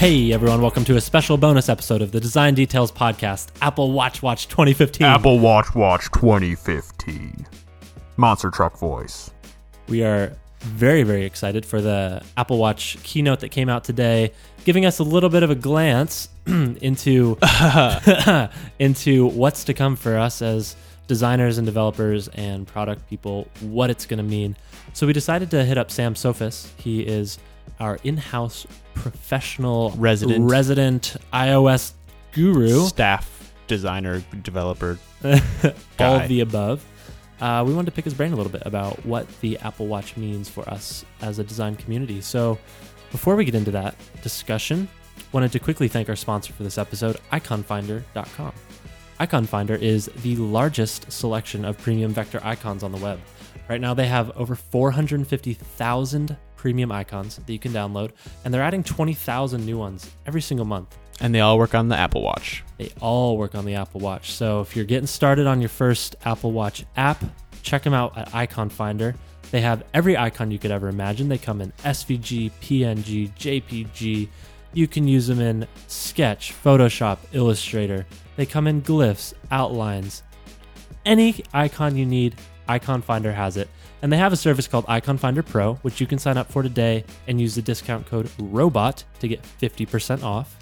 Hey everyone, welcome to a special bonus episode of the Design Details Podcast, Apple Watch Watch 2015. Apple Watch Watch 2015. Monster truck voice. We are very, very excited for the Apple Watch keynote that came out today, giving us a little bit of a glance into into what's to come for us as designers and developers and product people, what it's going to mean. So we decided to hit up Sam Soffes. He is our in-house professional Resident. resident iOS guru. staff designer developer all of the above. Uh, we wanted to pick his brain a little bit about what the Apple Watch means for us as a design community. So, before we get into that discussion, wanted to quickly thank our sponsor for this episode, iconfinder.com. Icon Finder is the largest selection of premium vector icons on the web. Right now, they have over 450,000 premium icons that you can download, and they're adding 20,000 new ones every single month. and they all work on the Apple Watch. They all work on the Apple Watch. So if you're getting started on your first Apple Watch app, check them out at Icon Finder. They have every icon you could ever imagine. They come in SVG, PNG, JPG. You can use them in Sketch, Photoshop, Illustrator. They come in glyphs, outlines. Any icon you need, Icon Finder has it. And they have a service called Icon Finder Pro, which you can sign up for today and use the discount code ROBOT to get 50% off.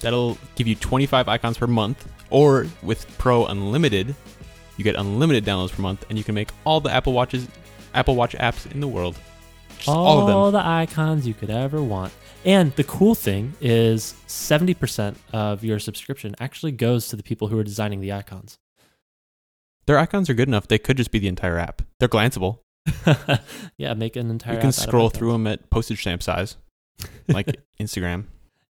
That'll give you 25 icons per month, or with Pro Unlimited, you get unlimited downloads per month, and you can make all the Apple Watches, Apple Watch apps in the world. All, all, of them. All the icons you could ever want. And the cool thing is 70% of your subscription actually goes to the people who are designing the icons. Their icons are good enough; they could just be the entire app. They're glanceable. yeah, make an entire you can scroll through them at postage stamp size, like Instagram.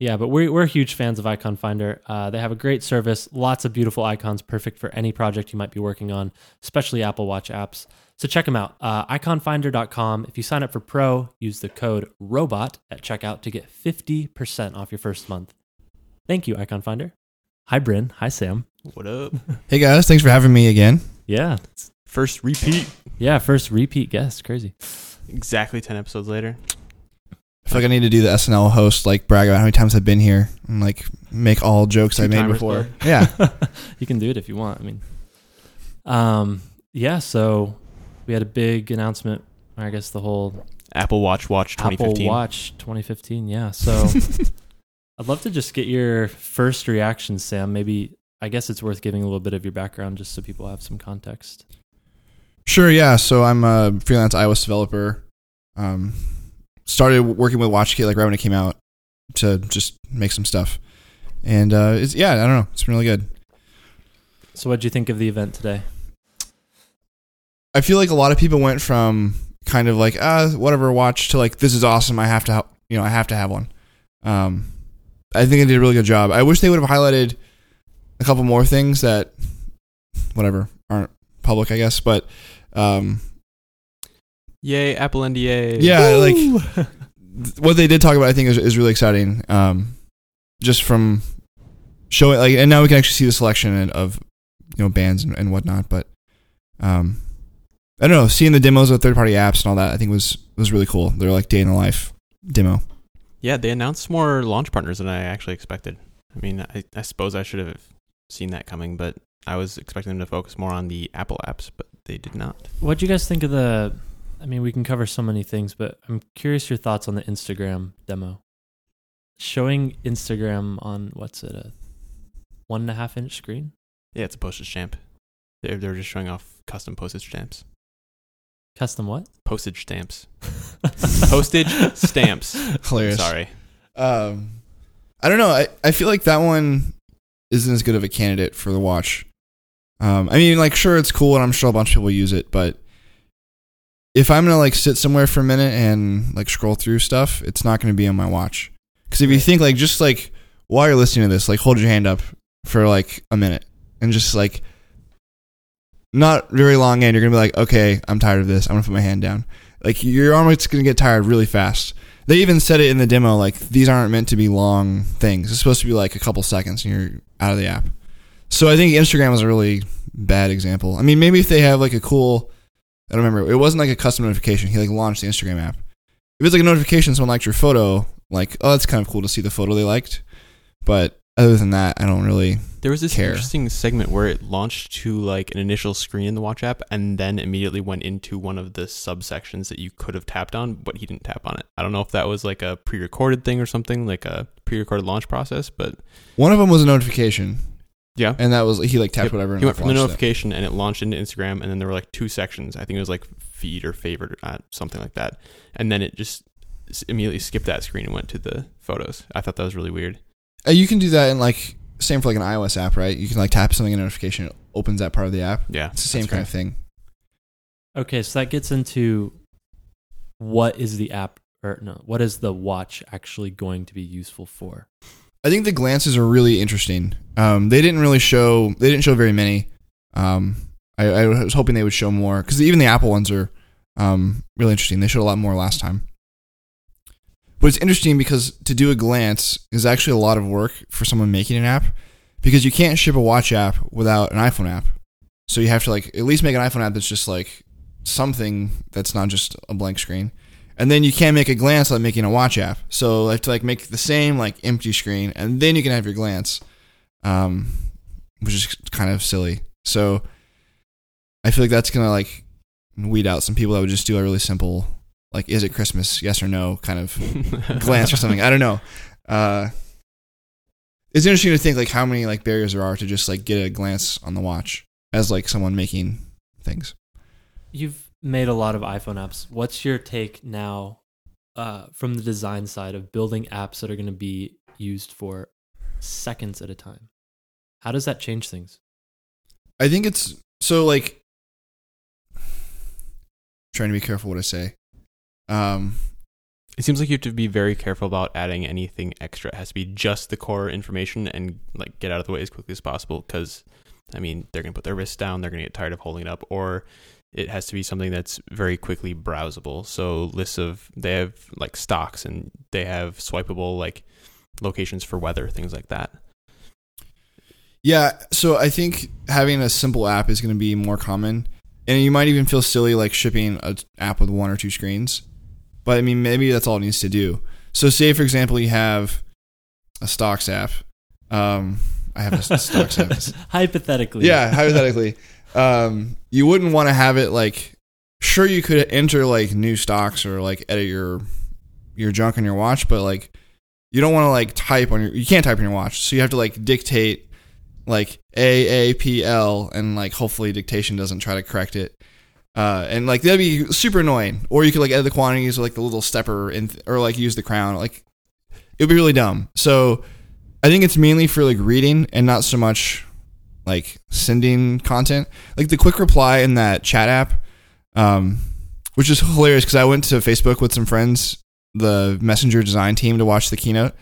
Yeah, but we're, we're huge fans of Icon Finder. Uh, they have a great service, lots of beautiful icons, perfect for any project you might be working on, especially Apple Watch apps. So check them out, uh, iconfinder.com. If you sign up for Pro, use the code ROBOT at checkout to get 50% off your first month. Thank you, Icon Finder. Hi, Bryn. Hi, Sam. What up? Hey guys, thanks for having me again. Yeah, First repeat. yeah, first repeat guest. Crazy. Exactly 10 episodes later. I feel like I need to do the SNL host, like brag about how many times I've been here and like make all jokes I made before. club. Yeah, you can do it if you want. I mean, um, yeah. So we had a big announcement. I guess the whole Apple Watch Watch 2015. Apple Watch 2015. Yeah. So I'd love to just get your first reaction, Sam. Maybe I guess it's worth giving a little bit of your background just so people have some context. sure. Yeah, so I'm a freelance iOS developer. Um, started working with WatchKit like right when it came out to just make some stuff, and uh, it's yeah, I don't know, it's been really good. So what do you think of the event today? I feel like a lot of people went from kind of like ah whatever watch to like this is awesome. I have to ha- you know I have to have one. Um, I think they did a really good job. I wish they would have highlighted a couple more things that whatever aren't public, I guess. But um, Yay, Apple NDA. yeah, like what they did talk about, I think is, is really exciting. Um, just from showing like, and now we can actually see the selection of you know bands and, and whatnot. But um, I don't know, seeing the demos of third party apps and all that, I think was was really cool. They're like day in the life demo. Yeah, they announced more launch partners than I actually expected. I mean, I, I suppose I should have seen that coming, but I was expecting them to focus more on the Apple apps, but they did not. What do you guys think of the? I mean, we can cover so many things, but I'm curious your thoughts on the Instagram demo. Showing Instagram on what's it a one and a half inch screen? Yeah, it's a postage stamp. They're, they're just showing off custom postage stamps. Custom what? Postage stamps. Postage stamps. Hilarious. Sorry. Um, I don't know. I, I feel like that one isn't as good of a candidate for the watch. Um, I mean, like, sure, it's cool, and I'm sure a bunch of people use it, but if I'm gonna like sit somewhere for a minute and like scroll through stuff, it's not gonna be on my watch. Because if you think like just like while you're listening to this, like hold your hand up for like a minute and just like not very long and you're gonna be like, okay, I'm tired of this. I'm gonna put my hand down. Like your arm is gonna get tired really fast. They even said it in the demo, like these aren't meant to be long things. It's supposed to be like a couple seconds and you're out of the app. So I think Instagram was a really bad example. I mean, maybe if they have like a cool, I don't remember. It wasn't like a custom notification. He like launched the Instagram app. If it's like a notification, someone liked your photo, like, oh, that's kind of cool to see the photo they liked. But other than that, I don't really. There was this care. interesting segment where it launched to like an initial screen in the watch app and then immediately went into one of the subsections that you could have tapped on, but he didn't tap on it. I don't know if that was like a pre-recorded thing or something, like a pre-recorded launch process, but One of them was a notification, yeah. and that was he like tapped Yep. whatever. He went from the notification and it launched into Instagram, and then there were like two sections. I think it was like feed or favorite, uh, something like that. And then it just immediately skipped that screen and went to the photos. I thought that was really weird. Uh, you can do that in like same for like an iOS app, right? You can like tap something in a notification, it opens that part of the app. Yeah, It's the same kind of thing. Okay, so that gets into what is the app or no, what is the watch actually going to be useful for? I think the glances are really interesting. Um, they didn't really show. They didn't show very many. Um, I, I was hoping they would show more because even the Apple ones are um, really interesting. They showed a lot more last time. But it's interesting because to do a glance is actually a lot of work for someone making an app because you can't ship a watch app without an iPhone app. So you have to like at least make an iPhone app that's just like something that's not just a blank screen. And then you can't make a glance without making a watch app. So I have to like make the same like empty screen, and then you can have your glance, um, which is kind of silly. So I feel like that's gonna like weed out some people that would just do a really simple like is it Christmas yes or no kind of glance or something. I don't know. Uh, it's interesting to think like how many like barriers there are to just like get a glance on the watch as like someone making things. You've made a lot of iPhone apps. What's your take now uh, from the design side of building apps that are going to be used for seconds at a time? How does that change things? I think it's so like trying to be careful what I say. Um, It seems like you have to be very careful about adding anything extra. It has to be just the core information and like get out of the way as quickly as possible because I mean, they're going to put their wrists down, they're going to get tired of holding it up or it has to be something that's very quickly browsable. So lists of they have like stocks and they have swipeable like locations for weather, things like that. yeah, so I think having a simple app is going to be more common, and you might even feel silly like shipping an app with one or two screens. But I mean, maybe that's all it needs to do. So, say for example, you have a stocks app. Um, I have a stocks app. Hypothetically. Yeah, hypothetically, um, you wouldn't want to have it like. Sure, you could enter like new stocks or like edit your your junk on your watch, but like you don't want to like type on your. You can't type on your watch, so you have to like dictate like A A P L and like hopefully dictation doesn't try to correct it. Uh, and like that'd be super annoying. Or you could like edit the quantities with like the little stepper and or like use the crown. Like it would be really dumb. So I think it's mainly for like reading and not so much like sending content. Like the quick reply in that chat app, um, which is hilarious because I went to Facebook with some friends, the Messenger design team, to watch the keynote.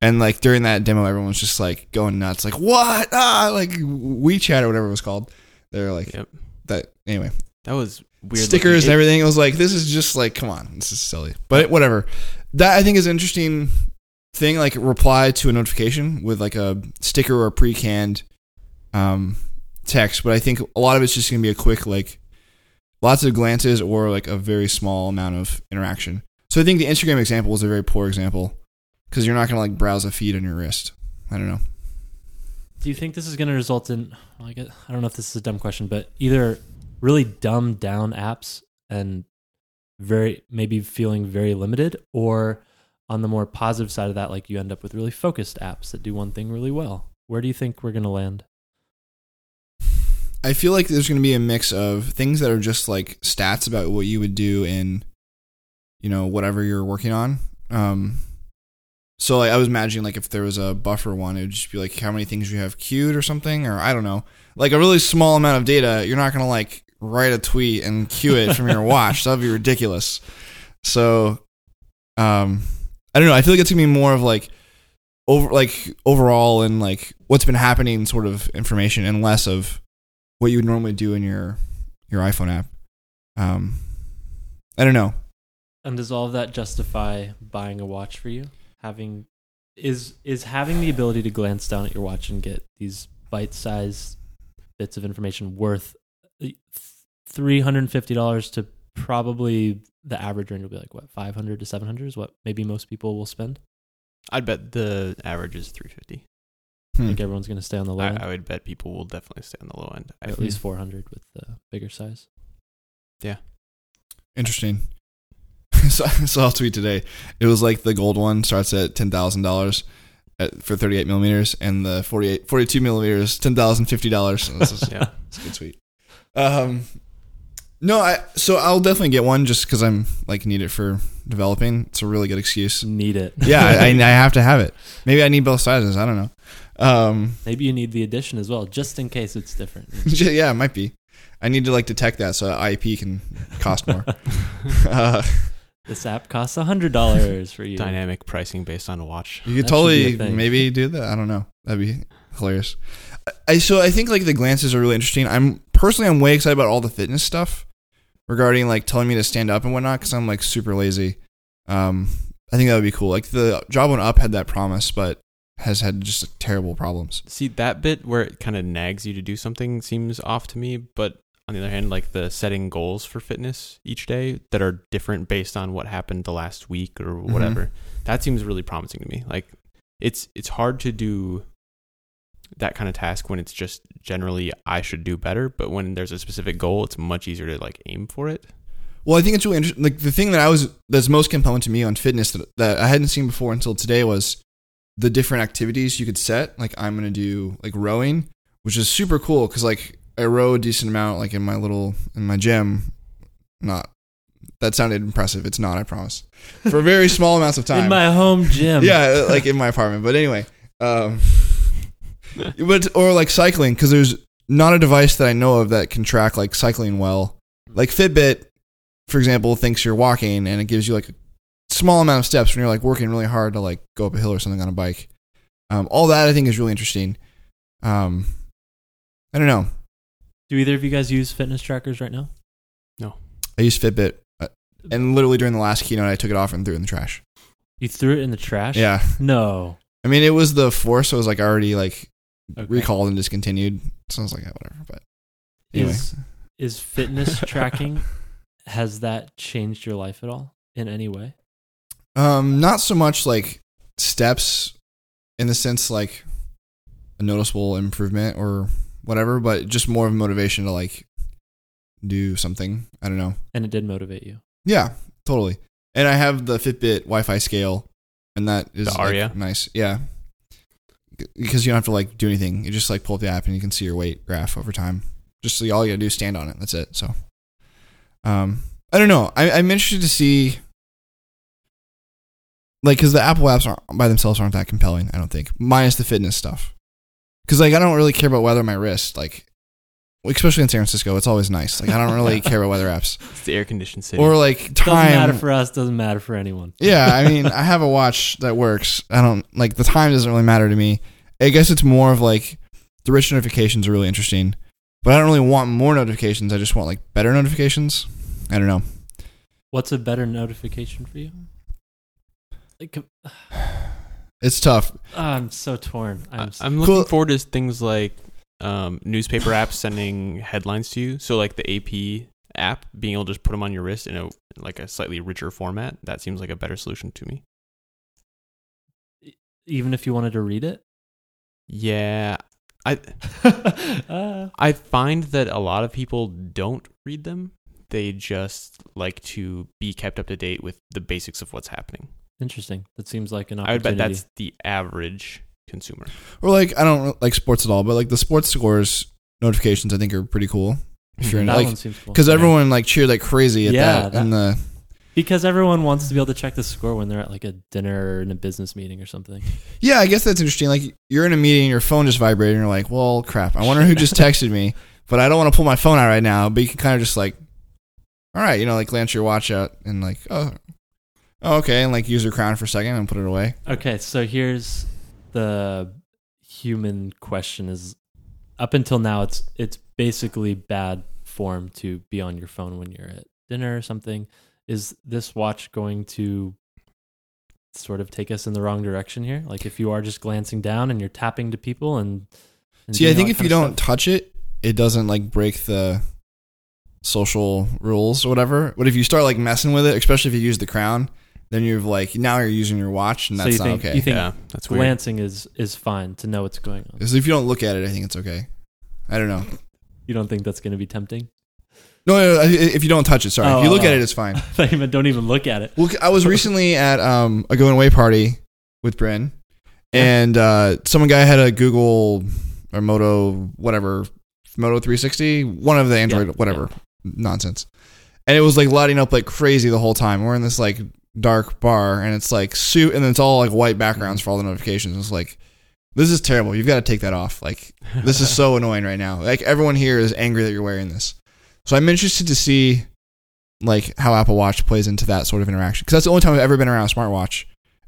And like during that demo, everyone was just like going nuts, like what? Ah, like WeChat or whatever it was called. They're like Yep. that. Anyway, That was weird. stickers and looking. It- everything. It was like this is just like come on, this is silly. But whatever. That I think is an interesting thing. Like reply to a notification with like a sticker or a pre-canned um, text. But I think a lot of it's just gonna be a quick like lots of glances or like a very small amount of interaction. So I think the Instagram example is a very poor example because you're not gonna like browse a feed on your wrist. I don't know. Do you think this is going to result in? Well, I, guess, I don't know if this is a dumb question, but either really dumbed down apps and very maybe feeling very limited, or on the more positive side of that, like you end up with really focused apps that do one thing really well. Where do you think we're going to land? I feel like there's going to be a mix of things that are just like stats about what you would do in, you know, whatever you're working on. Um, so like I was imagining like if there was a buffer one, it would just be like how many things you have queued or something, or I don't know, like a really small amount of data. You're not going to like write a tweet and queue it from your watch. That'd be ridiculous. So, um, I don't know. I feel like it's gonna be more of like over like overall and like what's been happening sort of information and less of what you would normally do in your your iPhone app. Um, I don't know. And does all of that justify buying a watch for you? Having is is having the ability to glance down at your watch and get these bite-sized bits of information worth three hundred and fifty dollars to probably the average range will be like what five hundred to seven hundred is what maybe most people will spend. I'd bet the average is 350. I Hmm. think everyone's going to stay on the low I, end. I would bet people will definitely stay on the low end. I at least 400 with the bigger size. Yeah. Interesting. so, so I'll tweet today. It was like the gold one starts at ten thousand dollars for thirty eight millimeters, and the 48, 42 millimeters ten thousand fifty dollars. yeah. It's a good tweet. Um, no, I so I'll definitely get one just because I'm like need it for developing. It's a really good excuse. Need it. Yeah, I, I I have to have it. Maybe I need both sizes. I don't know. Um, Maybe you need the edition as well, just in case it's different. yeah, it might be. I need to like detect that so IP can cost more. uh, this app costs a hundred dollars for you. Dynamic pricing based on a watch. you could That should be a totally maybe do that. I don't know. That'd be hilarious. I so I think like the glances are really interesting. I'm personally I'm way excited about all the fitness stuff regarding like telling me to stand up and whatnot because I'm like super lazy. Um, I think that would be cool. Like the Jawbone UP had that promise, but has had just terrible problems. See that bit where it kind of nags you to do something seems off to me, but on the other hand, like the setting goals for fitness each day that are different based on what happened the last week or whatever, that seems really promising to me. Like it's it's hard to do that kind of task when it's just generally I should do better, but when there's a specific goal, it's much easier to like aim for it. Well, I think it's really interesting. Like the thing that I was that's most compelling to me on fitness that, that I hadn't seen before until today was the different activities you could set. Like I'm gonna do like rowing, which is super cool because like I row a decent amount like in my little in my gym. Not that sounded impressive. It's not. I promise. For very small amounts of time. In my home gym. yeah, like in my apartment. But anyway, um, but or like cycling because there's not a device that I know of that can track like cycling well. Like Fitbit, for example, thinks you're walking and it gives you like a small amount of steps when you're like working really hard to like go up a hill or something on a bike. Um, all that I think is really interesting. Um, I don't know. Do either of you guys use fitness trackers right now? No. I use Fitbit, uh, and literally during the last keynote, I took it off and threw it in the trash. You threw it in the trash? Yeah, No. I mean it was the Force, so it was like already like Okay. recalled and discontinued. So I was like, yeah, whatever. But anyway, Is is fitness tracking has that changed your life at all in any way? um, not so much like steps in the sense like a noticeable improvement or whatever, but just more of a motivation to like do something. I don't know. And it did motivate you. Yeah, totally. And I have the Fitbit Wi-Fi scale, and that is The like, nice. Yeah, because you don't have to like do anything. You just like pull up the app and you can see your weight graph over time. Just so all you gotta do is stand on it. That's it. So, um, I don't know. I, I'm interested to see, like, because the Apple apps aren't by themselves aren't that compelling. I don't think, minus the fitness stuff. Because like I don't really care about weather on my wrist. Like, especially in San Francisco, it's always nice. Like I don't really care about weather apps It's the air conditioned city. or like Doesn't time. matter for us, doesn't matter for anyone. Yeah, I mean, I have a watch that works. I don't like the time doesn't really matter to me. I guess it's more of like the rich notifications are really interesting, but I don't really want more notifications. I just want like better notifications. I don't know. What's a better notification for you? Like, It's tough. ah, I'm so torn. I'm, I- s- I'm looking Cool. forward to things like um, newspaper apps sending headlines to you. So like the AP app, being able to just put them on your wrist in a like a slightly richer format. That seems like a better solution to me. even if you wanted to read it. Yeah, I uh, I find that a lot of people don't read them. They just like to be kept up to date with the basics of what's happening. interesting. That seems like an I would bet that's the average consumer. Or like I don't like sports at all, but like the sports scores notifications I think are pretty cool. If you're mm-hmm. in that like one seems cool. because everyone like cheered like crazy at Yeah, that, that- and the because everyone wants to be able to check the score when they're at like a dinner or in a business meeting or something. Yeah, I guess that's interesting. Like you're in a meeting, your phone just vibrated, and you're like, "Well, crap. I wonder who just texted me." But I don't want to pull my phone out right now. But you can kind of just like, all right, you know, like glance your watch out and like, oh, oh, okay, and like use your crown for a second and put it away. Okay, so here's the human question: Is up until now, it's it's basically bad form to be on your phone when you're at dinner or something. Is this watch going to sort of take us in the wrong direction here? Like if you are just glancing down and you're tapping to people and, and See, I think if you don't stuff? touch it, it doesn't like break the social rules or whatever. But if you start like messing with it, especially if you use the crown, then you're like now you're using your watch, and So that's you not okay. you think yeah, that's weird. Glancing is is fine to know what's going on. Because if you don't look at it, I think it's okay. I don't know. You don't think that's going to be tempting? No, no, no, if you don't touch it, sorry. Oh, if you look oh, at oh. it, it's fine. I thought you meant don't even look at it. Well, I was recently at um, a going away party with Bryn, and uh, some guy had a Google or Moto whatever Moto 360, one of the Android Yeah, whatever nonsense, and it was like lighting up like crazy the whole time. We're in this like dark bar, and it's like suit, and it's all like white backgrounds for all the notifications. It's like this is terrible. You've got to take that off. Like this is so annoying right now. Like everyone here is angry that you're wearing this. So I'm interested to see like how Apple Watch plays into that sort of interaction because that's the only time I've ever been around a smartwatch.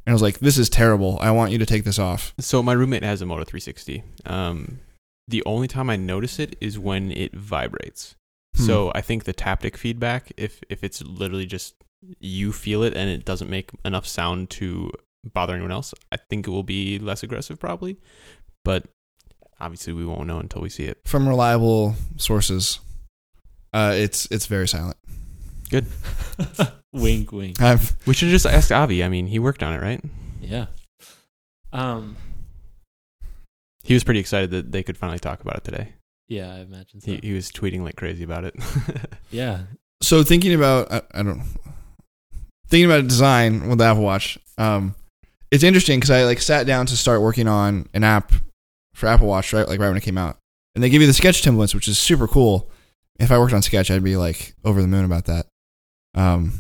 And I was like, this is terrible. I want you to take this off. So my roommate has a Moto 360. Um, the only time I notice it is when it vibrates. Hmm. So I think the taptic feedback, if if it's literally just you feel it and it doesn't make enough sound to bother anyone else, I think it will be less aggressive probably. But obviously we won't know until we see it. From reliable sources, uh, it's it's very silent. Good. wink, wink. I've We should just ask Avi. I mean, he worked on it, right? Yeah. Um. He was pretty excited that they could finally talk about it today. Yeah, I imagine so. He, he was tweeting like crazy about it. yeah. so thinking about I, I don't thinking about design with the Apple Watch. Um, it's interesting because I like sat down to start working on an app for Apple Watch right like right when it came out, and they give you the sketch templates, which is super cool. If I worked on Sketch, I'd be like over the moon about that. Um,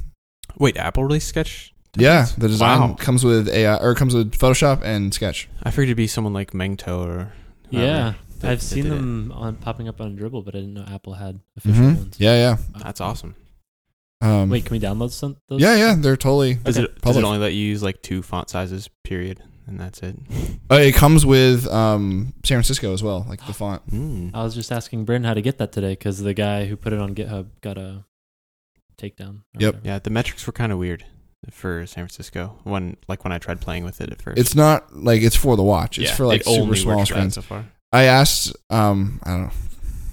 Wait, Apple released Sketch? yeah, the design Wow. comes with AI or comes with Photoshop and Sketch. I figured it'd be someone like Meng To or whoever Yeah. that- I've that seen them on popping up on Dribbble, but I didn't know Apple had official Mhm. ones. Yeah, yeah, That's awesome. Um, Wait, can we download some? Those? yeah, yeah. They're totally. Does Okay. it does it only let you use like two font sizes? Period, and that's it. Uh, it comes with um, San Francisco as well, like the font. Mm. I was just asking Bryn how to get that today because the guy who put it on GitHub got a takedown. Yep. whatever. Yeah, the metrics were kind of weird for San Francisco when like when I tried playing with it at first. It's not like it's for the watch. It's Yeah, for like it super only small works screens. so far. I asked, um, I don't know,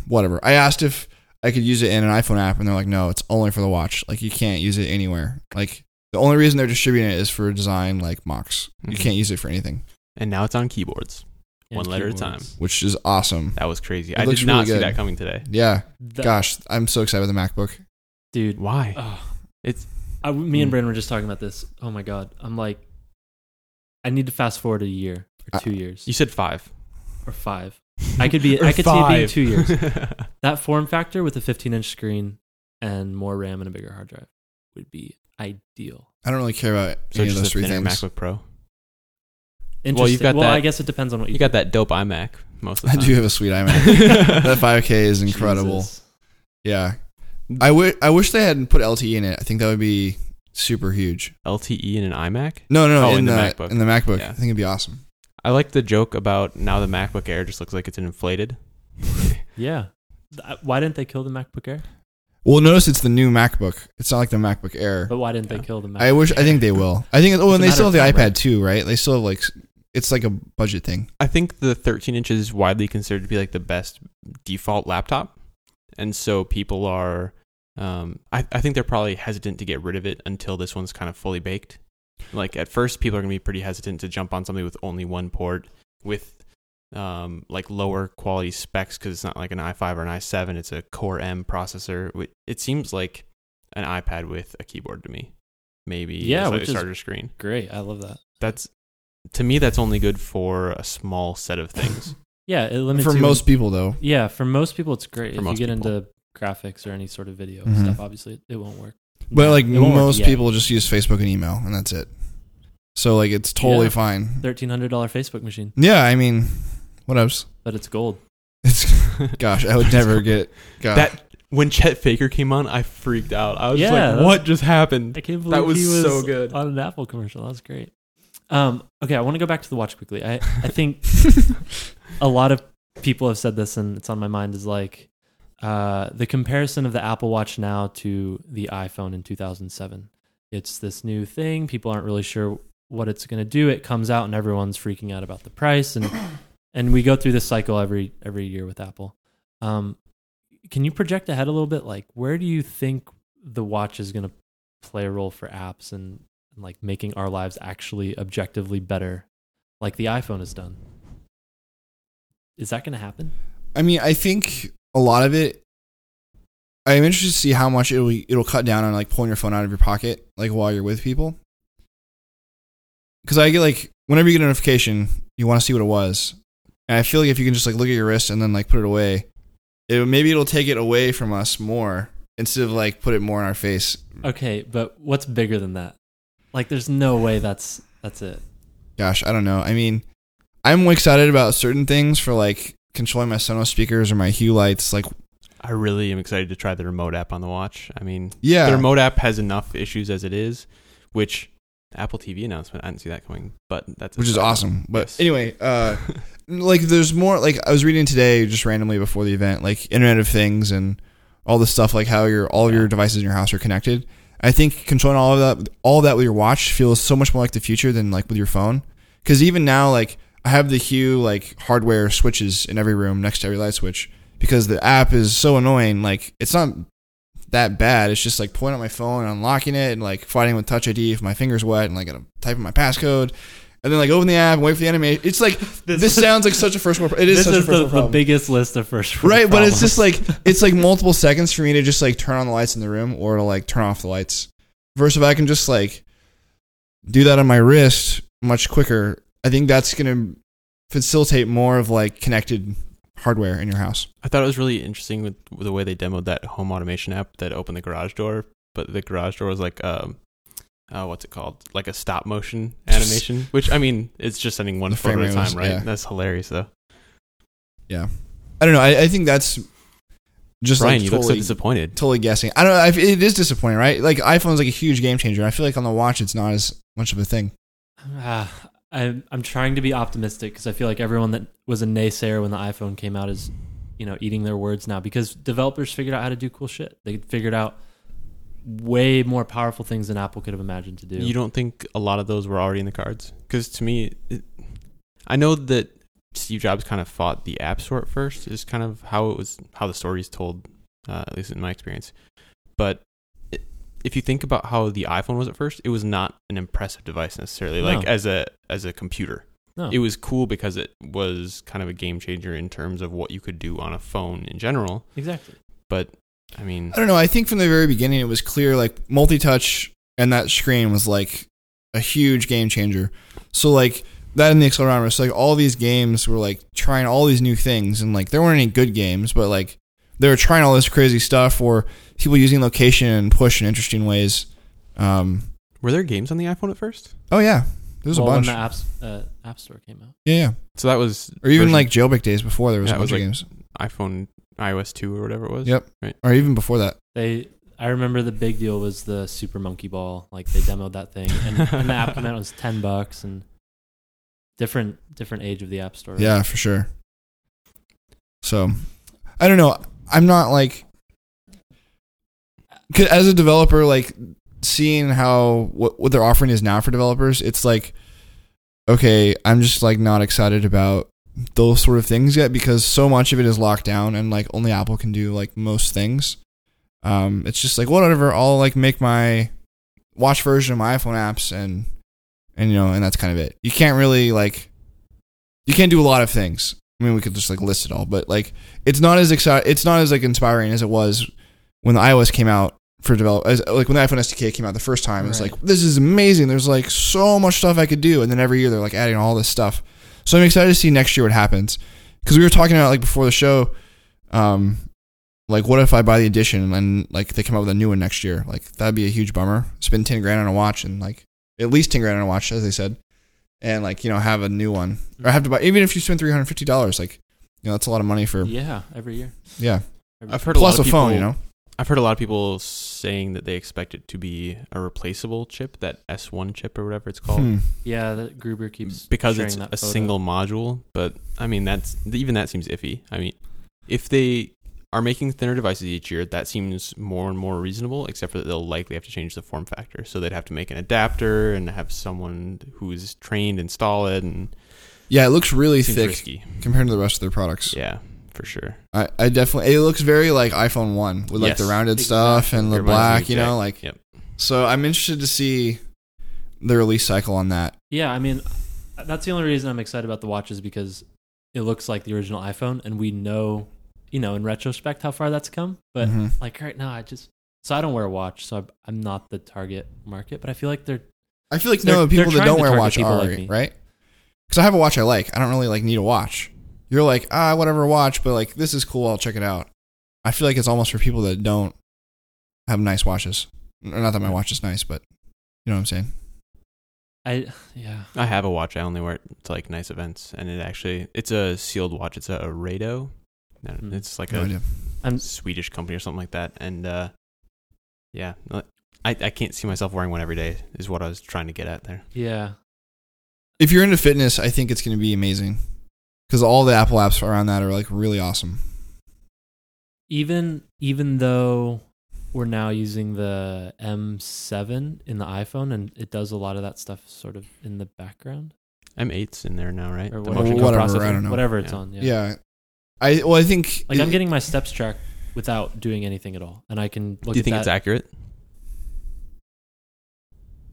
whatever. I asked if I could use it in an iPhone app, and they're like, no, it's only for the watch. Like you can't use it anywhere. Like the only reason they're distributing it is for design, like mocks. You Mhm. can't use it for anything, And now it's on keyboards. And One letter at a time. which is awesome. That was crazy. It I did not really see good. that coming today. Yeah, That- gosh, I'm so excited with the MacBook. dude. Why? Oh, It's I, me and Brandon were just talking about this. Oh my god, I'm like, I need to fast forward a year or two years you said five. or five. I could be. I could see it being two years. That form factor with a 15 inch screen and more RAM and a bigger hard drive would be ideal. I don't really care about so any of those a three things. MacBook Pro. Interesting. you've got well, that- I guess it depends on what you, You got that dope iMac most of I the time. I do have a sweet iMac. that 5K is incredible. Jesus. Yeah, I wi- I wish they hadn't put LTE in it. I think that would be super huge. LTE in an iMac. No, no, no Oh, in, in the the, MacBook. In the MacBook, Yeah. I think it'd be awesome. I like the joke about now the MacBook Air just looks like it's inflated. Yeah. Why didn't they kill the MacBook Air? Well, notice it's the new MacBook. It's not like the MacBook Air. But why didn't Yeah. they kill the MacBook I wish. I think they will. I think. Oh, and they still have the time, iPad right? too, right? They still have like. It's like a budget thing. I think the 13 inches is widely considered to be like the best default laptop, and so people are. Um, I, I think they're probably hesitant to get rid of it until this one's kind of fully baked. Like at first, people are gonna be pretty hesitant to jump on something with only one port with um, like lower quality specs because it's not like an i5 or an i7. It's a Core M processor. It seems like an iPad with a keyboard to me. Maybe Yeah, a slightly which is- screen. Great. I love that. That's to me that's only good for a small set of things. Yeah. It limits For you- most people, though, Yeah. For most people, it's great. For if you get people. into graphics or any sort of video Mhm. stuff, obviously it, it won't work. But No, like it work most yet. people just use Facebook and email, and that's it. So like it's totally Yeah. fine. thirteen hundred dollar Facebook machine, Yeah, I mean, what else? but it's gold. It's gosh, I would never get. God. that when Chet Faker came on, I freaked out. I was Yeah, like, that's- "What just happened?" I can't believe That was he was so good. on an Apple commercial. That was great. Um, okay, I want to go back to the watch quickly. I, I think a lot of people have said this, and it's on my mind. Is like uh, the comparison of the Apple Watch now to the iPhone in 2007. It's this new thing. People aren't really sure what it's going to do. It comes out, and everyone's freaking out about the price, and and we go through this cycle every every year with Apple. Um, can you project ahead a little bit? Like, where do you think the watch is going to play a role for apps and and like making our lives actually objectively better, like the iPhone has done. Is that going to happen? I mean, I think a lot of it. I'm interested to see how much it'll it'll cut down on like pulling your phone out of your pocket like while you're with people. Because I get like whenever you get a notification, you want to see what it was, and I feel like if you can just like look at your wrist and then like put it away, it maybe it'll take it away from us more instead of like put it more in our face. Okay, but what's bigger than that? Like, there's no way that's that's it. Gosh, I don't know. I mean, I'm excited about certain things for like controlling my Sonos speakers or my Hue lights. Like, I really am excited to try the remote app on the watch. I mean, yeah, the remote app has enough issues as it is, which Apple TV announcement I didn't see that coming, but that's which is awesome. But Yes. anyway, uh, like there's more. Like I was reading today just randomly before the event, like Internet of Things and all this stuff, like how your all of your devices in your house are connected. I think controlling all of that, all of that with your watch feels so much more like the future than like with your phone. Because even now, like I have the Hue like hardware switches in every room next to every light switch because the app is so annoying. Like it's not that bad. It's just like pulling out my phone and unlocking it and like fighting with Touch ID if my finger's wet and like gotta type in my passcode. And then like open the app and wait for the animation. It's like this, sounds like such a first world. It is this such a is first the, the biggest list of first world right? But it's just like it's like multiple seconds for me to just like turn on the lights in the room or to like turn off the lights. Versus if I can just like do that on my wrist much quicker, I think that's gonna facilitate more of like connected hardware in your house. I thought it was really interesting with, with the way they demoed that home automation app that opened the garage door, but the garage door was like um uh, what's it called? Like a stop motion animation, which I mean, it's just sending one The photo at a time, was- right? yeah. That's hilarious, though. Yeah, I don't know. I, I think that's just Brian, like you look so disappointed. totally guessing. I don't know. I, it is disappointing, right? Like iPhone's like a huge game changer. I feel like on the watch, it's not as much of a thing. Ah, I'm I'm trying to be optimistic because I feel like everyone that was a naysayer when the iPhone came out is, you know, eating their words now because developers figured out how to do cool shit. They figured out way more powerful things than Apple could have imagined to do. You don't think a lot of those were already in the cards? Because to me, it, I know that Steve Jobs kind of fought the App Store at first. Is kind of how it was, how the story is told, uh, at least in my experience. But if you think about how the iPhone was at first, it was not an impressive device necessarily, like as a as a computer. no. It was cool because it was kind of a game changer in terms of what you could do on a phone in general. exactly. But I mean, I don't know. I think from the very beginning, it was clear like multi touch and that screen was like a huge game changer. So like that in the accelerometer, so like all these games were like trying all these new things, and like there weren't any good games, but like they were trying all this crazy stuff, or people using location and push in interesting ways. Um, were there games on the iPhone at first? oh yeah, there's well, a bunch. when the apps, uh, App Store came out. yeah, yeah, So that was or even version- like jailbreak days before there was Yeah, a it was bunch of like- games. iPhone iOS two or whatever it was. Yep, Right. or even before that. They, I remember the big deal was the Super Monkey Ball. Like they demoed that thing, and, and the app came out was ten bucks, and different different age of the App Store. Yeah, for sure. So, I don't know. I'm not like as a developer, like seeing how what what they're offering is now for developers. It's like, okay, I'm just like not excited about those sort of things yet because so much of it is locked down and like only Apple can do like most things. Um, it's just like whatever. I'll like make my watch version of my iPhone apps and and you know and that's kind of it. You can't really like you can't do a lot of things. I mean, we could just like list it all, but like it's not as exciting. It's not as like inspiring as it was when the iOS came out for develop. As, like when the iPhone SDK came out the first time, it's Right. like this is amazing. There's like so much stuff I could do, and then every year they're like adding all this stuff. So I'm excited to see next year what happens because we were talking about like before the show, um, like what if I buy the edition and like they come out with a new one next year? Like that'd be a huge bummer. Spend ten grand on a watch and like at least ten grand on a watch, as they said, and like you know have a new one or have to buy even if you spend three hundred fifty dollars, like you know that's a lot of money for yeah, every year. yeah. Every I've heard a Plus lot a of people, phone, you know. I've heard a lot of people saying that they expect it to be a replaceable chip, that S1 chip or whatever it's called, Hmm. Yeah, that Gruber keeps because it's that a photo. single module. But I mean, that's even that seems iffy. I mean, if they are making thinner devices each year, that seems more and more reasonable. Except for that they'll likely have to change the form factor, so they'd have to make an adapter and have someone who's trained install it, and Yeah, it looks really seems thick risky. compared to the rest of their products. Yeah, for sure. I, I definitely it looks very like iPhone one with like the Yes, rounded stuff and the black, you know, Jack. like Yep. so I'm interested to see the release cycle on that. Yeah, I mean, that's the only reason I'm excited about the watch is because it looks like the original iPhone, and we know, you know, in retrospect how far that's come. But Mhm. like right now, I just so I don't wear a watch, so I'm- I'm not the target market. But I feel like they're I feel like no people that don't wear a watch are like right. Because I have a watch I like. I don't really like need a watch. You're like ah whatever watch, but like this is cool. I'll check it out. I feel like it's almost for people that don't have nice watches. Not that my watch is nice, but you know what I'm saying. I yeah. I have a watch. I only wear it to like nice events, and it actually it's a sealed watch. It's a Rado. No, Hmm. It's like No a idea. Swedish company or something like that. And uh, yeah, I I can't see myself wearing one every day. Is what I was trying to get at there. yeah. If you're into fitness, I think it's going to be amazing because all the Apple apps around that are like really awesome. Even even though we're now using the M7 in the iPhone, and it does a lot of that stuff sort of in the background M8's in there now, right? or The whatever, motion whatever. I don't know. whatever it's Yeah. on. Yeah. I well I think Like I'm getting my steps tracked without doing anything at all, and I can look Do you at think that. it's accurate?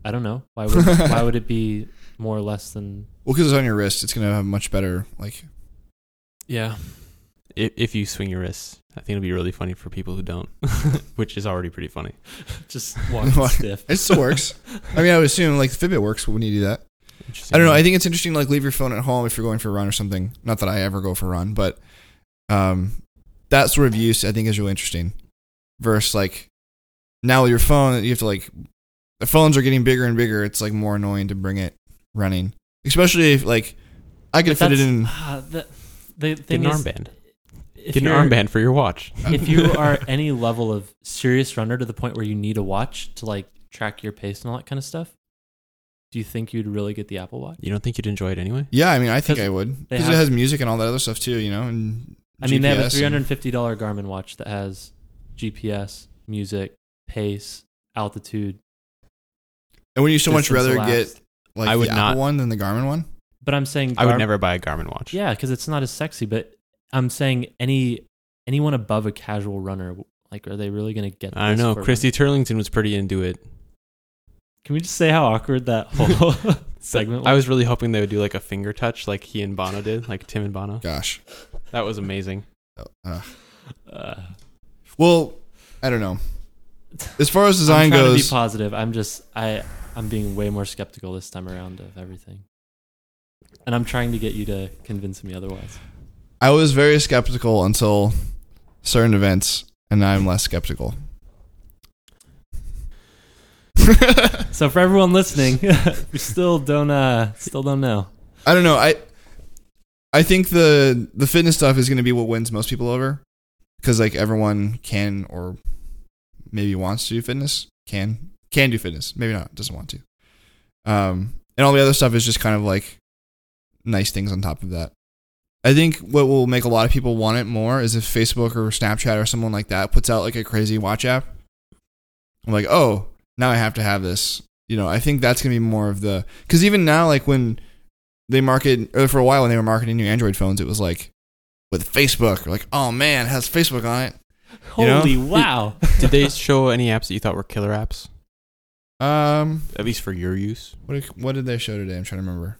I don't know why would why would it be more or less than well because it's on your wrist. It's going to have much better like yeah. If, if you swing your wrists, I think it'll be really funny for people who don't, which is already pretty funny. Just walking stiff. it still works. I mean, I would assume like the Fitbit works when you do that. I don't know. I think it's interesting to like leave your phone at home if you're going for a run or something. Not that I ever go for a run, but um, that sort of use I think is really interesting. Versus like now with your phone, you have to like the phones are getting bigger and bigger. It's like more annoying to bring it running, especially if like I could But fit it in. ah, the, the Get thing an is, armband. Get an armband for your watch. if you are any level of serious runner to the point where you need a watch to like track your pace and all that kind of stuff, do you think you'd really get the Apple Watch? You don't think you'd enjoy it anyway? Yeah, I mean, I think I would because it has music and all that other stuff too. You know, and I mean, they have a GPS three hundred and- and fifty dollar Garmin watch that has GPS, music, pace, altitude. And would you so much distance rather elapsed. get like I would the Apple not- one than the Garmin one? But I'm saying I would Gar- never buy a Garmin watch. Yeah, because it's not as sexy. But I'm saying any anyone above a casual runner, like, are they really going to get? I don't this know. for Christy run? Turlington was pretty into it. Can we just say how awkward that whole segment was? I was really hoping they would do like a finger touch like he and Bono did, like Tim and Bono. Gosh. That was amazing. Uh, Uh, well, I don't know. As far as I'm design to goes, be positive. I'm just I I'm being way more skeptical this time around of everything, and I'm trying to get you to convince me otherwise. I was very skeptical until certain events, and now I'm less skeptical. So for everyone listening, we still don't uh still don't know. I don't know. I I think the the fitness stuff is going to be what wins most people over because like everyone can or maybe wants to do fitness, can can do fitness, maybe not, doesn't want to. Um, and all the other stuff is just kind of like nice things on top of that. I think what will make a lot of people want it more is if Facebook or Snapchat or someone like that puts out like a crazy watch app. I'm like, oh, now I have to have this. You know, I think that's gonna be more of the because even now, like when they market or for a while when they were marketing new Android phones, it was like with Facebook, like, oh man, it has Facebook on it. You know? Holy wow! Did they show any apps that you thought were killer apps? Um, At least for your use? what did, what did they show today? I'm trying to remember.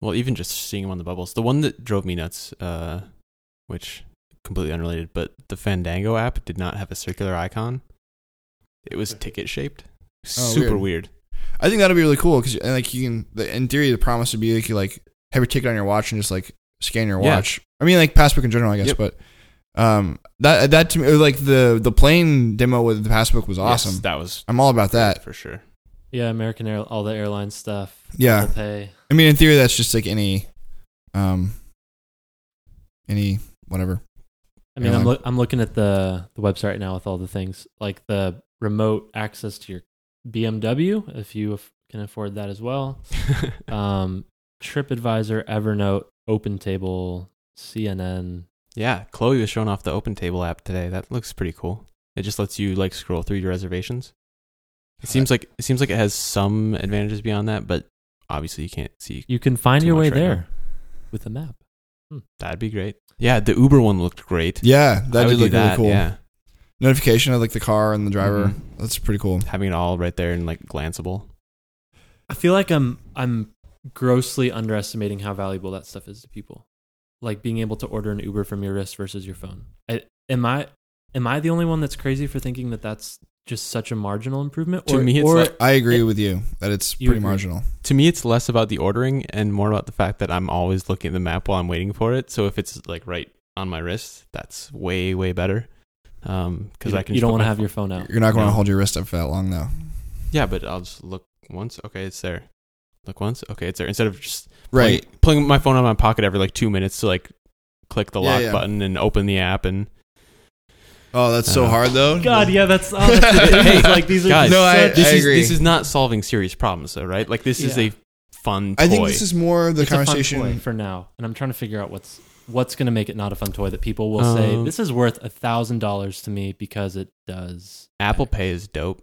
Well, even just seeing them on the bubbles. The one that drove me nuts, uh, which completely unrelated, but the Fandango app did not have a circular icon. It was ticket shaped. Oh, Super weird. weird. I think that'll be really cool because like you can, the, in theory, the promise would be like you like have your ticket on your watch and just like scan your Yeah. watch. I mean, like passbook in general, I guess, Yep. but um, that that to me, or, like the the plane demo with the passbook was Yes, awesome. that was I'm all about that. for sure. Yeah, American Air, all the airline stuff. Yeah. Pay. I mean, in theory, that's just like any, um, any whatever. I mean, I'm Airline. look I'm looking at the the website right now with all the things like the remote access to your BMW if you can afford that as well. Um, TripAdvisor, Evernote, OpenTable, CNN. yeah, Chloe was showing off the Open Table app today. That looks pretty cool. It just lets you like scroll through your reservations. It seems like it seems like it has some advantages beyond that, but obviously you can't see. You can find your way right there now. with a map. That'd be great. Yeah, the Uber one looked great. Yeah, that would did look that. really cool. Yeah, Notification of like the car and the driver. Mhm. That's pretty cool. having it all right there and like glanceable. I feel like I'm I'm grossly underestimating how valuable that stuff is to people. Like being able to order an Uber from your wrist versus your phone. I, am I am I the only one that's crazy for thinking that that's just such a marginal improvement? To me, it's or like- I agree It- with you that it's You pretty agree. marginal. to me it's less about the ordering and more about the fact that i'm always looking at the map while i'm waiting for it so if it's like right on my wrist that's way way better because you, i can you don't want to have pho- your phone out. You're not going to No. hold your wrist up for that long, though. yeah but i'll just look once okay it's there look once okay it's there instead of just Right. pulling, pulling my phone out of my pocket every like two minutes to like click the Yeah, lock yeah. button and open the app and Oh, that's so Uh, hard, though. God, yeah, that's, oh, that's. Hey, like these are guys, No, I- such- this is agree. this is not solving serious problems though right like this is a fun toy I think this is more the it's a fun conversation. toy for now, and I'm trying to figure out what's what's going to make it not a fun toy that people will say Um, this is worth a thousand dollars to me because it does apple pay is dope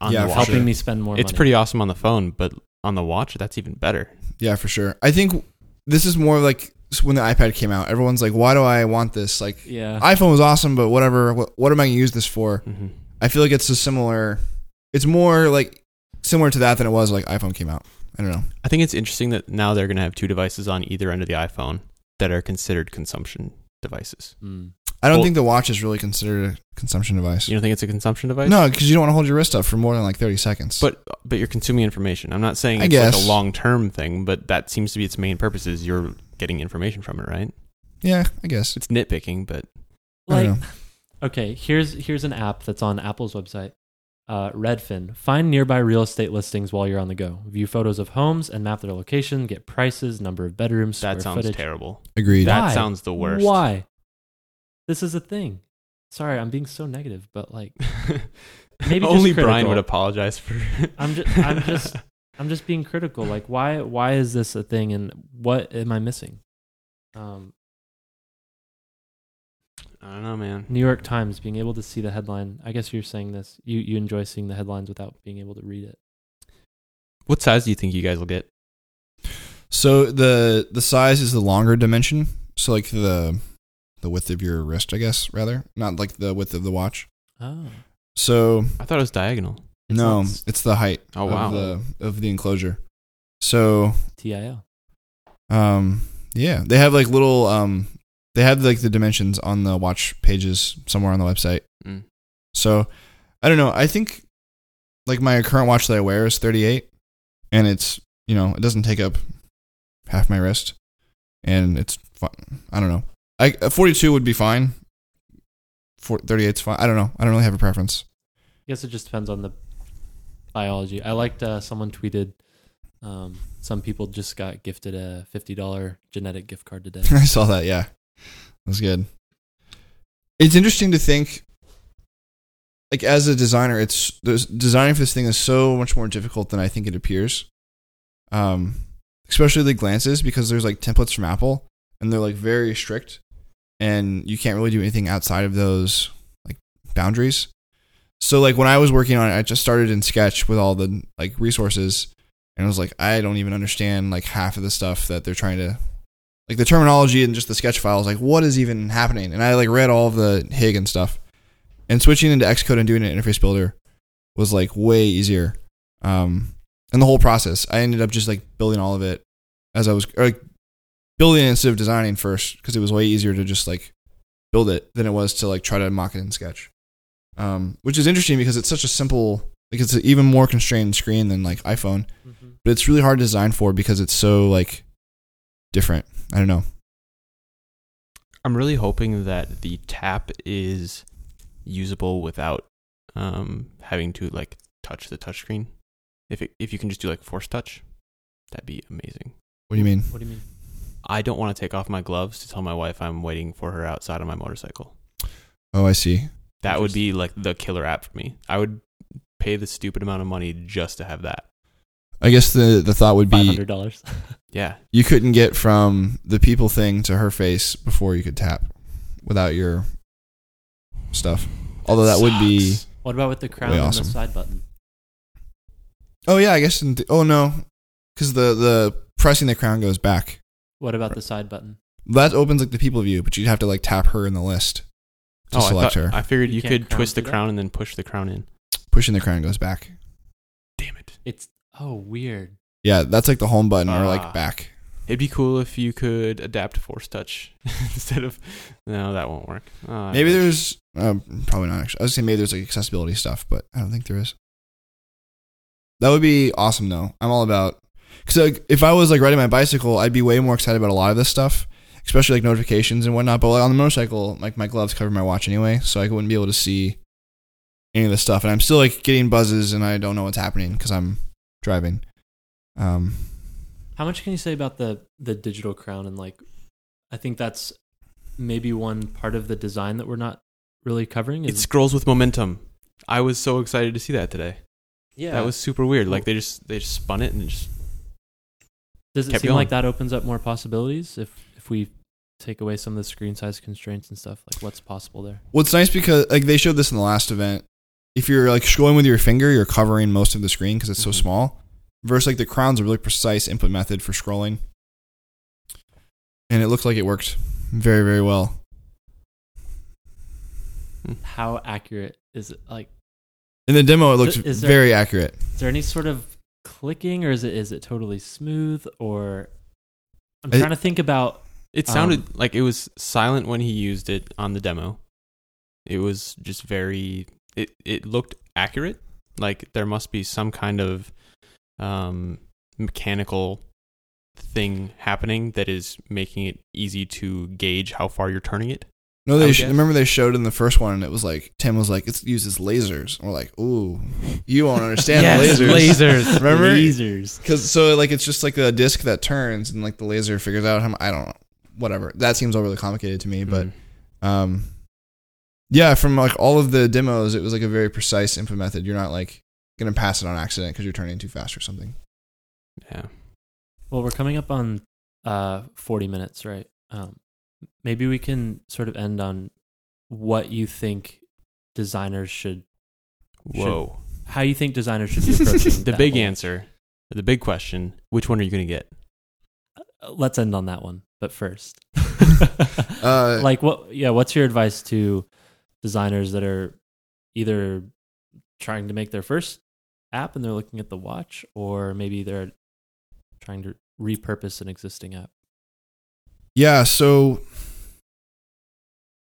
on Yeah, the for watch helping sure. me spend more. it's money. pretty awesome on the phone but on the watch that's even better Yeah, for sure. I think this is more like when the iPad came out. Everyone's like, "Why do I want this?" Like, Yeah, iPhone was awesome, but whatever. What, what am I going to use this for? hmm I feel like it's a similar. It's more like similar to that than it was like iPhone came out. I don't know. I think it's interesting that now they're going to have two devices on either end of the iPhone that are considered consumption devices. Mm. I don't Well- think the watch is really considered a consumption device. You don't think it's a consumption device? No, because you don't want to hold your wrist up for more than like thirty seconds. But but you're consuming information. I'm not saying I it's like a long term thing, but that seems to be its main purpose is you're getting information from it, right? yeah, I guess. It's nitpicking, but I don't like know. okay, here's here's an app that's on Apple's website. Uh, Redfin. Find nearby real estate listings while you're on the go. View photos of homes and map their location. Get prices, number of bedrooms, that square sounds footage. terrible. Agreed. That Why? sounds the worst. Why? This is a thing. Sorry, I'm being so negative, but like Maybe just only Brian critical. would apologize for. I'm just I'm just I'm just being critical. Like why why is this a thing and what am I missing? Um, I don't know, man. New York Times being able to see the headline. I guess you're saying this. You you enjoy seeing the headlines without being able to read it. What size do you think you guys will get? So the the size is the longer dimension. So like the the width of your wrist, I guess, rather not like the width of the watch. Oh, So I thought it was diagonal. It's no, not it's the height Oh, of wow. the of the enclosure. So TIL. um yeah, they have like little um they have like the dimensions on the watch pages somewhere on the website. Mm. So I don't know. I think like my current watch that I wear is 38 and it's, you know, it doesn't take up half my wrist and it's fun. I don't know. I a 42 would be fine. For 38's fine. I don't know. I don't really have a preference. I guess it just depends on the biology. I liked uh, someone tweeted. Um, some people just got gifted a fifty dollar genetic gift card today. I saw that. Yeah, that was good. It's interesting to think, like as a designer, it's designing for this thing is so much more difficult than I think it appears. Um, especially the glances because there's like templates from Apple and they're like very strict, and you can't really do anything outside of those like boundaries. So like when I was working on it, I just started in Sketch with all the like resources, and I was like, I don't even understand like half of the stuff that they're trying to like the terminology and just the sketch files like what is even happening? And i like read all of the hig and stuff. And switching into xcode and doing an interface builder was like way easier. Um and the whole process i ended up just like building all of it as i was like building it instead of designing first because it was way easier to just like build it than it was to like try to mock it in sketch. Um which is interesting because it's such a simple like it's an even more constrained screen than like iphone. But it's really hard to design for because it's so like different i don't know I'm really hoping that the tap is usable without um, having to like touch the touchscreen. If it, if you can just do like force touch, that'd be amazing. what do you mean What do you mean? I don't want to take off my gloves to tell my wife I'm waiting for her outside on my motorcycle. oh i see That would be like the killer app for me. I would pay the stupid amount of money just to have that. I guess the the thought would be hundred dollars. Yeah. you couldn't get from the people thing to her face before you could tap without your stuff. Although that would be What about with the crown Way and awesome. the side button? Oh yeah, I guess in th- oh no. Cuz the the pressing the crown goes back. What about the side button? That opens like the people view, but you'd have to like tap her in the list to Oh, I, select thought, her. I figured You you, can't could crown twist the do that? crown and then push the crown in. Pushing the crown goes back. Damn it. It's Oh, weird. Yeah, that's like the home button or Ah. like back. It'd be cool if you could adapt Force Touch instead of. No, that won't work. Oh, I Maybe wish. there's uh, probably not actually. I was saying maybe there's like accessibility stuff, but I don't think there is. That would be awesome though. I'm all about because like, if I was like riding my bicycle, I'd be way more excited about a lot of this stuff, especially like notifications and whatnot. But like, on the motorcycle, like my gloves cover my watch anyway, so I wouldn't be able to see any of this stuff. And I'm still like getting buzzes, and I don't know what's happening because I'm driving. Um, How much can you say about the the digital crown and like I think that's maybe one part of the design that we're not really covering It scrolls with momentum. I was so excited to see that today. yeah. That was super weird. Like they just they just spun it and just Does it kept seem going. like that opens up more possibilities if if we take away some of the screen size constraints and stuff? Like what's possible there? Well, it's nice because like they showed this in the last event. If you're like scrolling with your finger, you're covering most of the screen because it's so Mhm. small. Versus like the crown's a really precise input method for scrolling, and it looked like it worked very very well. How accurate is it? Like In the demo, it looked Is there- very accurate. is there any sort of clicking or is it is it totally smooth or I'm I- trying to think about it sounded Um, like it was silent when he used it on the demo. It was just very it it looked accurate. Like there must be some kind of um mechanical thing happening that is making it easy to gauge how far you're turning it. No, they sh- remember they showed in the first one, and it was like Tim was like, "It uses lasers." And we're like, "Ooh, you won't understand Yes, lasers." lasers. Remember? lasers. Because so like it's just like a disc that turns, and like the laser figures out how. I don't know, whatever. That seems overly complicated to me, but Mm. um, yeah, from like all of the demos, it was like a very precise input method. You're not like gonna pass it on accident because you're turning too fast or something. yeah. Well, we're coming up on uh 40 minutes, right? Um maybe we can sort of end on what you think designers should Whoa. how you think designers should be approaching The that big whole- answer, the big question, which one are you going to get? Uh, Let's end on that one, but first. Uh, like what yeah, what's your advice to designers that are either trying to make their first app and they're looking at the watch or maybe they're trying to repurpose an existing app? Yeah, so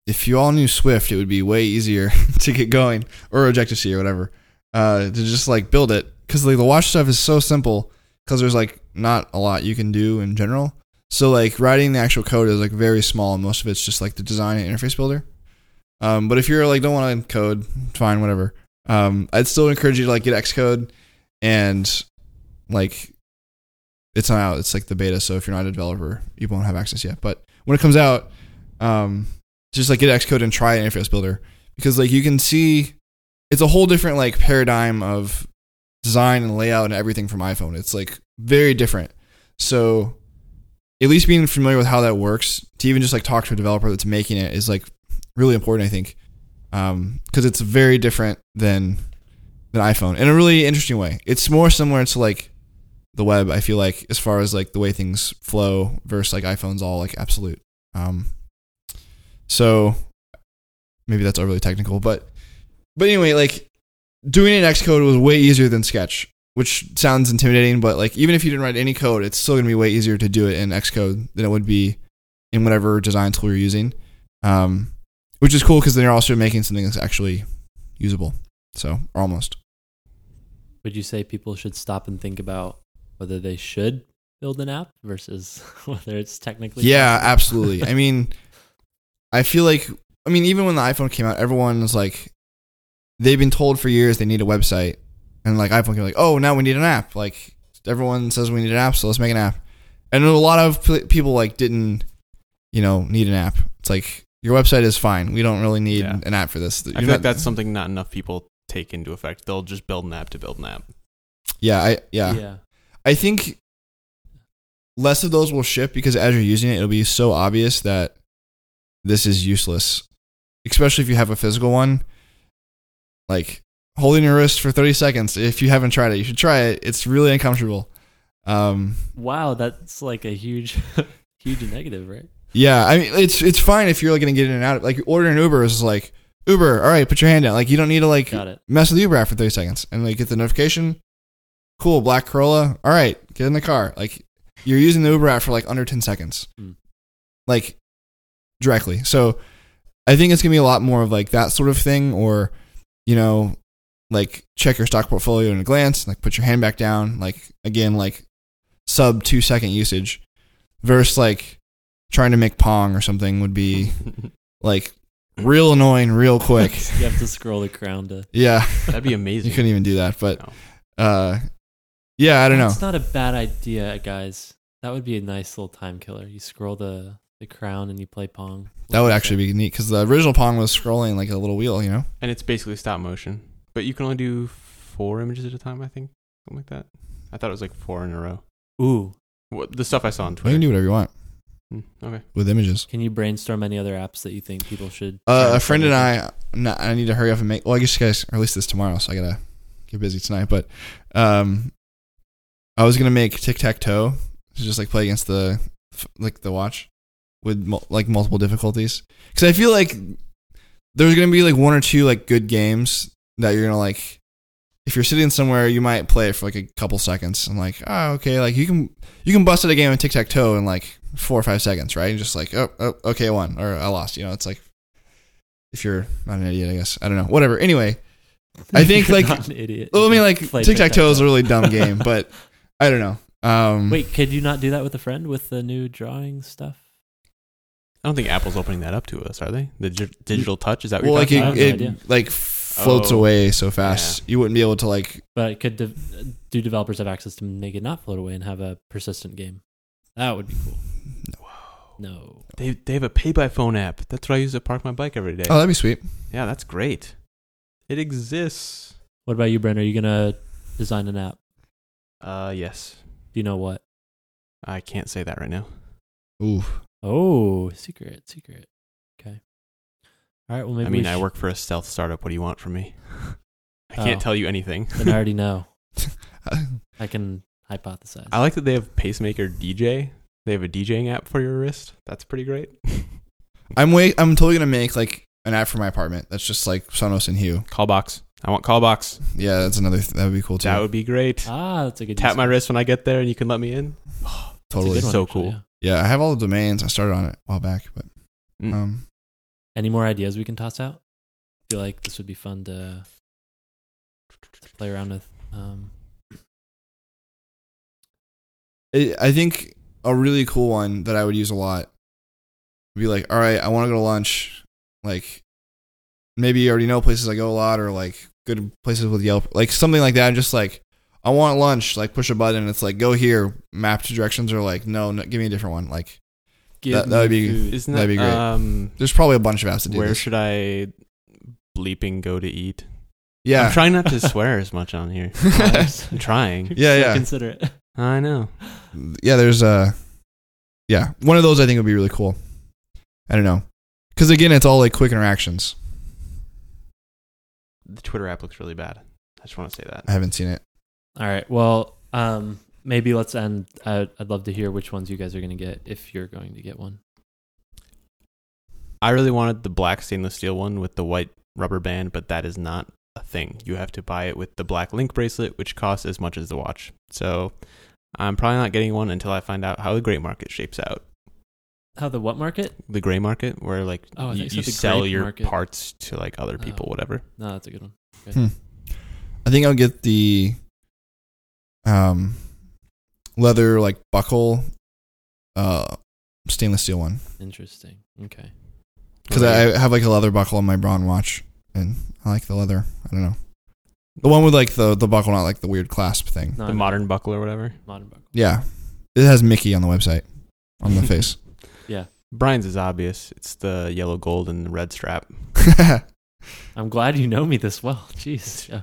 if you all knew Swift, it would be way easier to get going, or Objective C or whatever, uh, to just like build it. Because like the watch stuff is so simple, because there's like not a lot you can do in general. So like writing the actual code is like very small, and most of it's just like the design and interface builder. Um, but if you're like don't want to code, fine, whatever. Um, I'd still encourage you to like get Xcode and like it's not out. It's like the beta, so if you're not a developer, you won't have access yet. But when it comes out, um, just like get Xcode and try Interface Builder because like you can see it's a whole different like paradigm of design and layout and everything from iPhone. It's like very different. So at least being familiar with how that works to even just like talk to a developer that's making it is like really important. I think because it's very different than than iPhone in a really interesting way. It's more similar to like the web. I feel like as far as like the way things flow versus like iPhone's all like absolute. Um, so maybe that's overly technical, but but anyway, like doing it in Xcode was way easier than Sketch, which sounds intimidating, but like even if you didn't write any code, it's still gonna be way easier to do it in Xcode than it would be in whatever design tool you're using. Um, which is cool because then you're also making something that's actually usable. So almost. Would you say people should stop and think about whether they should build an app versus whether it's technically Yeah, possible? absolutely. I mean, I feel like I mean, even when the iPhone came out, everyone was like, they've been told for years they need a website, and like iPhone came like, oh, now we need an app. Like everyone says we need an app, so let's make an app. And a lot of people like didn't, you know, need an app. It's like your website is fine. We don't really need Yeah. an app for this. I You're feel not- that's something not enough people take into effect. They'll just build an app to build an app. yeah, I yeah. yeah. I think less of those will ship because as you're using it, it'll be so obvious that this is useless. Especially if you have a physical one. Like holding your wrist for 30 seconds. If you haven't tried it, you should try it. It's really uncomfortable. Um, Wow, that's like a huge huge negative, right? Yeah, I mean, it's it's fine if you're like, gonna get in and out. Like ordering Uber is like Uber. All right, put your hand down. Like you don't need to like Got it. mess with the Uber app for 30 seconds and like get the notification. cool, black Corolla. All right, get in the car. Like you're using the Uber app for like under 10 seconds. Hmm. Like directly. So I think it's going to be a lot more of like that sort of thing or you know, like check your stock portfolio in a glance, like put your hand back down, like again like sub 2 second usage versus like trying to make pong or something would be like real annoying real quick. you have to scroll the crown to. yeah. That'd be amazing. You couldn't even do that, but No. uh yeah, I don't know. It's not a bad idea, guys. That would be a nice little time killer. You scroll the the crown and you play pong. That would actually be neat because the original Pong was scrolling like a little wheel, you know. And it's basically stop motion, but you can only do four images at a time. I think something like that. I thought it was like four in a row. Ooh, What the stuff I saw on Twitter. You can do whatever you want okay. with images. can you brainstorm any other apps that you think people should? Uh, a friend and? I, no, I need to hurry up and make. Well, I guess you guys release this tomorrow, so I gotta get busy tonight. But um, I was gonna make tic tac toe, to just like play against the like the watch with like multiple difficulties. Because I feel like there's gonna be like one or two like good games that you're gonna like. If you're sitting somewhere, you might play it for like a couple seconds. and like, oh, okay, like you can you can bust at a game of tic tac toe in like four or five seconds, right? And just like, oh, oh, okay, I won or I lost. You know, it's like if you're not an idiot, I guess. I don't know. Whatever. Anyway, I think, You're like- not an idiot. well, I mean, like tic tac toe is a really dumb game, but I don't know. Um, Wait, could you not do that with a friend with the new drawing stuff? I don't think Apple's opening that up to us, are they? The digital touch is that what well, you're like talking about? it, idea. it like floats Oh. away so fast, you wouldn't be able to like. But could de- do developers have access to make it not float away and have a persistent game? That would be cool. No. They they have a pay by phone app. That's what I use to park my bike every day. Oh, that'd be sweet. yeah, that's great. It exists. What about you, Brent? Are you gonna design an app? Uh, yes. Do you know what? I can't say that right now. Ooh, Oh, secret, secret. Okay. All right. Well, maybe I mean, we I work for a stealth startup. What do you want from me? I can't Oh. tell you anything. Then I already know. I can hypothesize. I like that they have Pacemaker DJ. They have a DJing app for your wrist. That's pretty great. I'm wait. I'm totally gonna make like an app for my apartment. That's just like Sonos and Hue. Callbox. I want callbox. Yeah, that's another. Th- that would be cool too. That would be great. ah, that's a good. Tap use my case. wrist when I get there, and you can let me in. That's a totally. good one, So actually, cool. yeah. Yeah, I have all the domains. I started on it a while back, but Mm. um, Any more ideas we can toss out? feel like this would be fun to, to play around with. Um, I think a really cool one that I would use a lot would be like, all right, I want to go to lunch. Like, maybe you already know places I go a lot, or like good places with Yelp, like something like that. Just like, I want lunch. Like, push a button. It's like, go here. Map to directions, or like, no, no give me a different one. Like, That- that would be- food. Isn't That'd that be great. Um, there's probably a bunch of apps to do where this. should I bleeping go to eat? yeah, I'm trying not to swear as much on here. I'm trying. Yeah, yeah. Consider it. I know. yeah, there's uh yeah, one of those I think would be really cool. I don't know. Cuz again, it's all like quick interactions. The Twitter app looks really bad. I just want to say that. I haven't seen it. All right. Well, um, maybe let's end. I'd, I'd love to hear which ones you guys are going to get if you're going to get one. I really wanted the black stainless steel one with the white rubber band, but that is not a thing. You have to buy it with the black link bracelet, which costs as much as the watch. So I'm probably not getting one until I find out how the gray market shapes out. How the what market? The gray market, where like Oh, you, you you said the sell your market. parts to like other people, Oh. whatever. No, that's a good one. Hmm. I think I'll get the um leather like buckle uh stainless steel one Interesting. Okay. cuz Okay. I have like a leather buckle on my Braun watch and I like the leather. I don't know. The one with like the the buckle not like the weird clasp thing. No, the no, modern buckle or whatever. modern buckle. Yeah. It has Mickey on the website on the face. Yeah. Brian's is obvious. It's the yellow gold and the red strap. I'm glad you know me this well. Jeez. Yeah.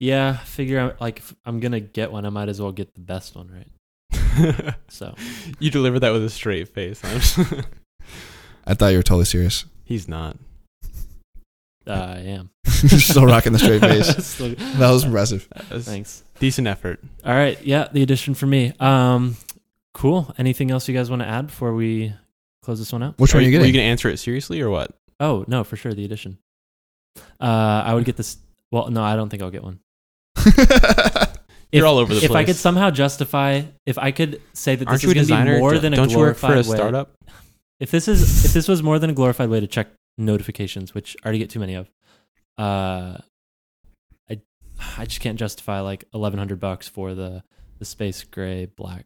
Yeah. Figure out like if I'm gonna get one, I might as well get the best one, right? So you deliver that with a straight face. Huh? I thought you were totally serious. He's not. uh, I am. Still rocking the straight face. Still- That was impressive. That was Thanks. Decent effort. All right. Yeah, the Edition for me. Um, cool. Anything else you guys want to add before we close this one out? Which one are you Were you going to answer it seriously or what? Oh no, for sure the Edition. Uh, I would get this. Well, no, I don't think I'll get one. You're all over the if I could somehow justify, if I could say that Aren't this is going to be more than a Don't you work glorified for a way, startup? if this is if this was more than a glorified way to check notifications, which I already get too many of, uh, I I just can't justify like eleven hundred bucks for the the space gray black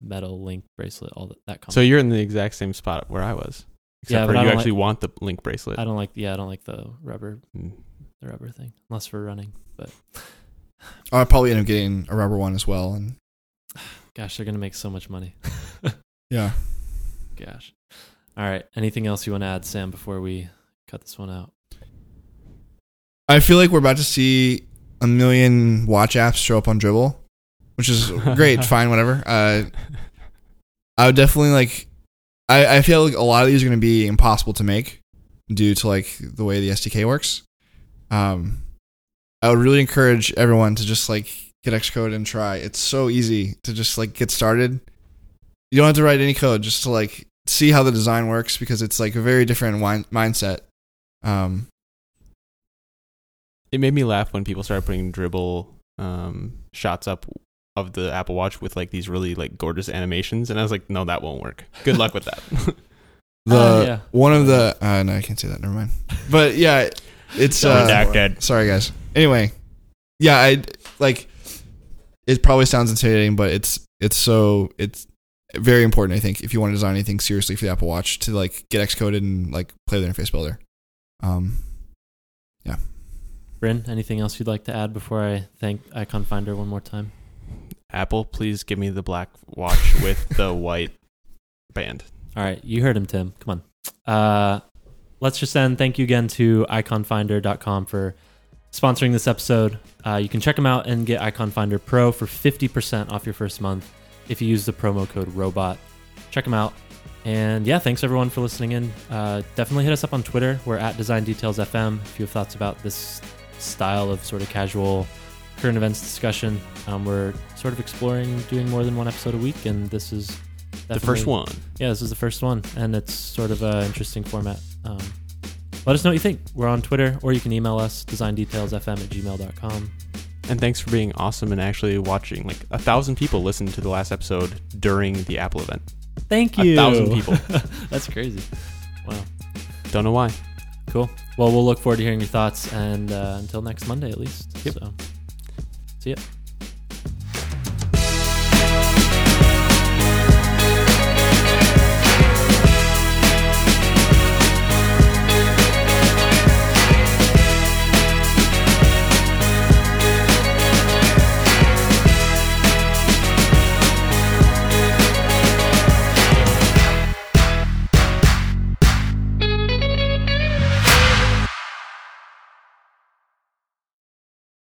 metal link bracelet. All that that comes. So you're in the exact same spot where I was. Except Yeah, for you actually want the link bracelet. I don't like yeah I don't like the rubber Mm. the rubber thing unless for running. But I'll probably end up getting a rubber one as well. And gosh, they're gonna make so much money. yeah, Gosh. All right. Anything else you want to add, Sam, before we cut this one out? I feel like we're about to see a million watch apps show up on Dribbble, which is great. fine, whatever. Uh, I would definitely like. I I feel like a lot of these are going to be impossible to make due to like the way the SDK works. Um, I would really encourage everyone to just like get Xcode and try. It's so easy to just like get started. You don't have to write any code just to like see how the design works because it's like a very different wine- mindset. Um, It made me laugh when people started putting Dribbble um, shots up of the Apple Watch with like these really like gorgeous animations, and I was like, no, that won't work. Good luck with that. the Ah, yeah. one of the uh, no, I can't say that. Never mind. But yeah, it's uh, Redacted. sorry guys. Anyway, yeah, I like. It probably sounds intimidating, but it's it's so it's very important. I think if you want to design anything seriously for the Apple Watch to like get Xcoded and like play with the interface builder. Um, yeah. Bryn, anything else you'd like to add before I thank Iconfinder one more time? Apple, please give me the black watch with the white band. All right. You heard him, Tim. Come on. Uh, let's just end. Thank you again to iconfinder.com for sponsoring this episode. Uh, you can check them out and get Iconfinder Pro for 50% off your first month if you use the promo code ROBOT. Check them out. And yeah, thanks everyone for listening in. Uh, definitely hit us up on Twitter. We're at Design Details FM. If you have thoughts about this style of sort of casual current events discussion, um, we're sort of exploring doing more than one episode a week, and this is The first one. yeah, this is the first one, and it's sort of an interesting format. Um, let us know what you think. We're on Twitter, or you can email us, designdetailsfm at gmail.com. And thanks for being awesome and actually watching. Like a thousand people listened to the last episode during the Apple event. Thank you. A thousand people. That's crazy. Wow. Don't know why. Cool. Well, we'll look forward to hearing your thoughts, and uh, until next Monday, at least. Yep. So, see ya.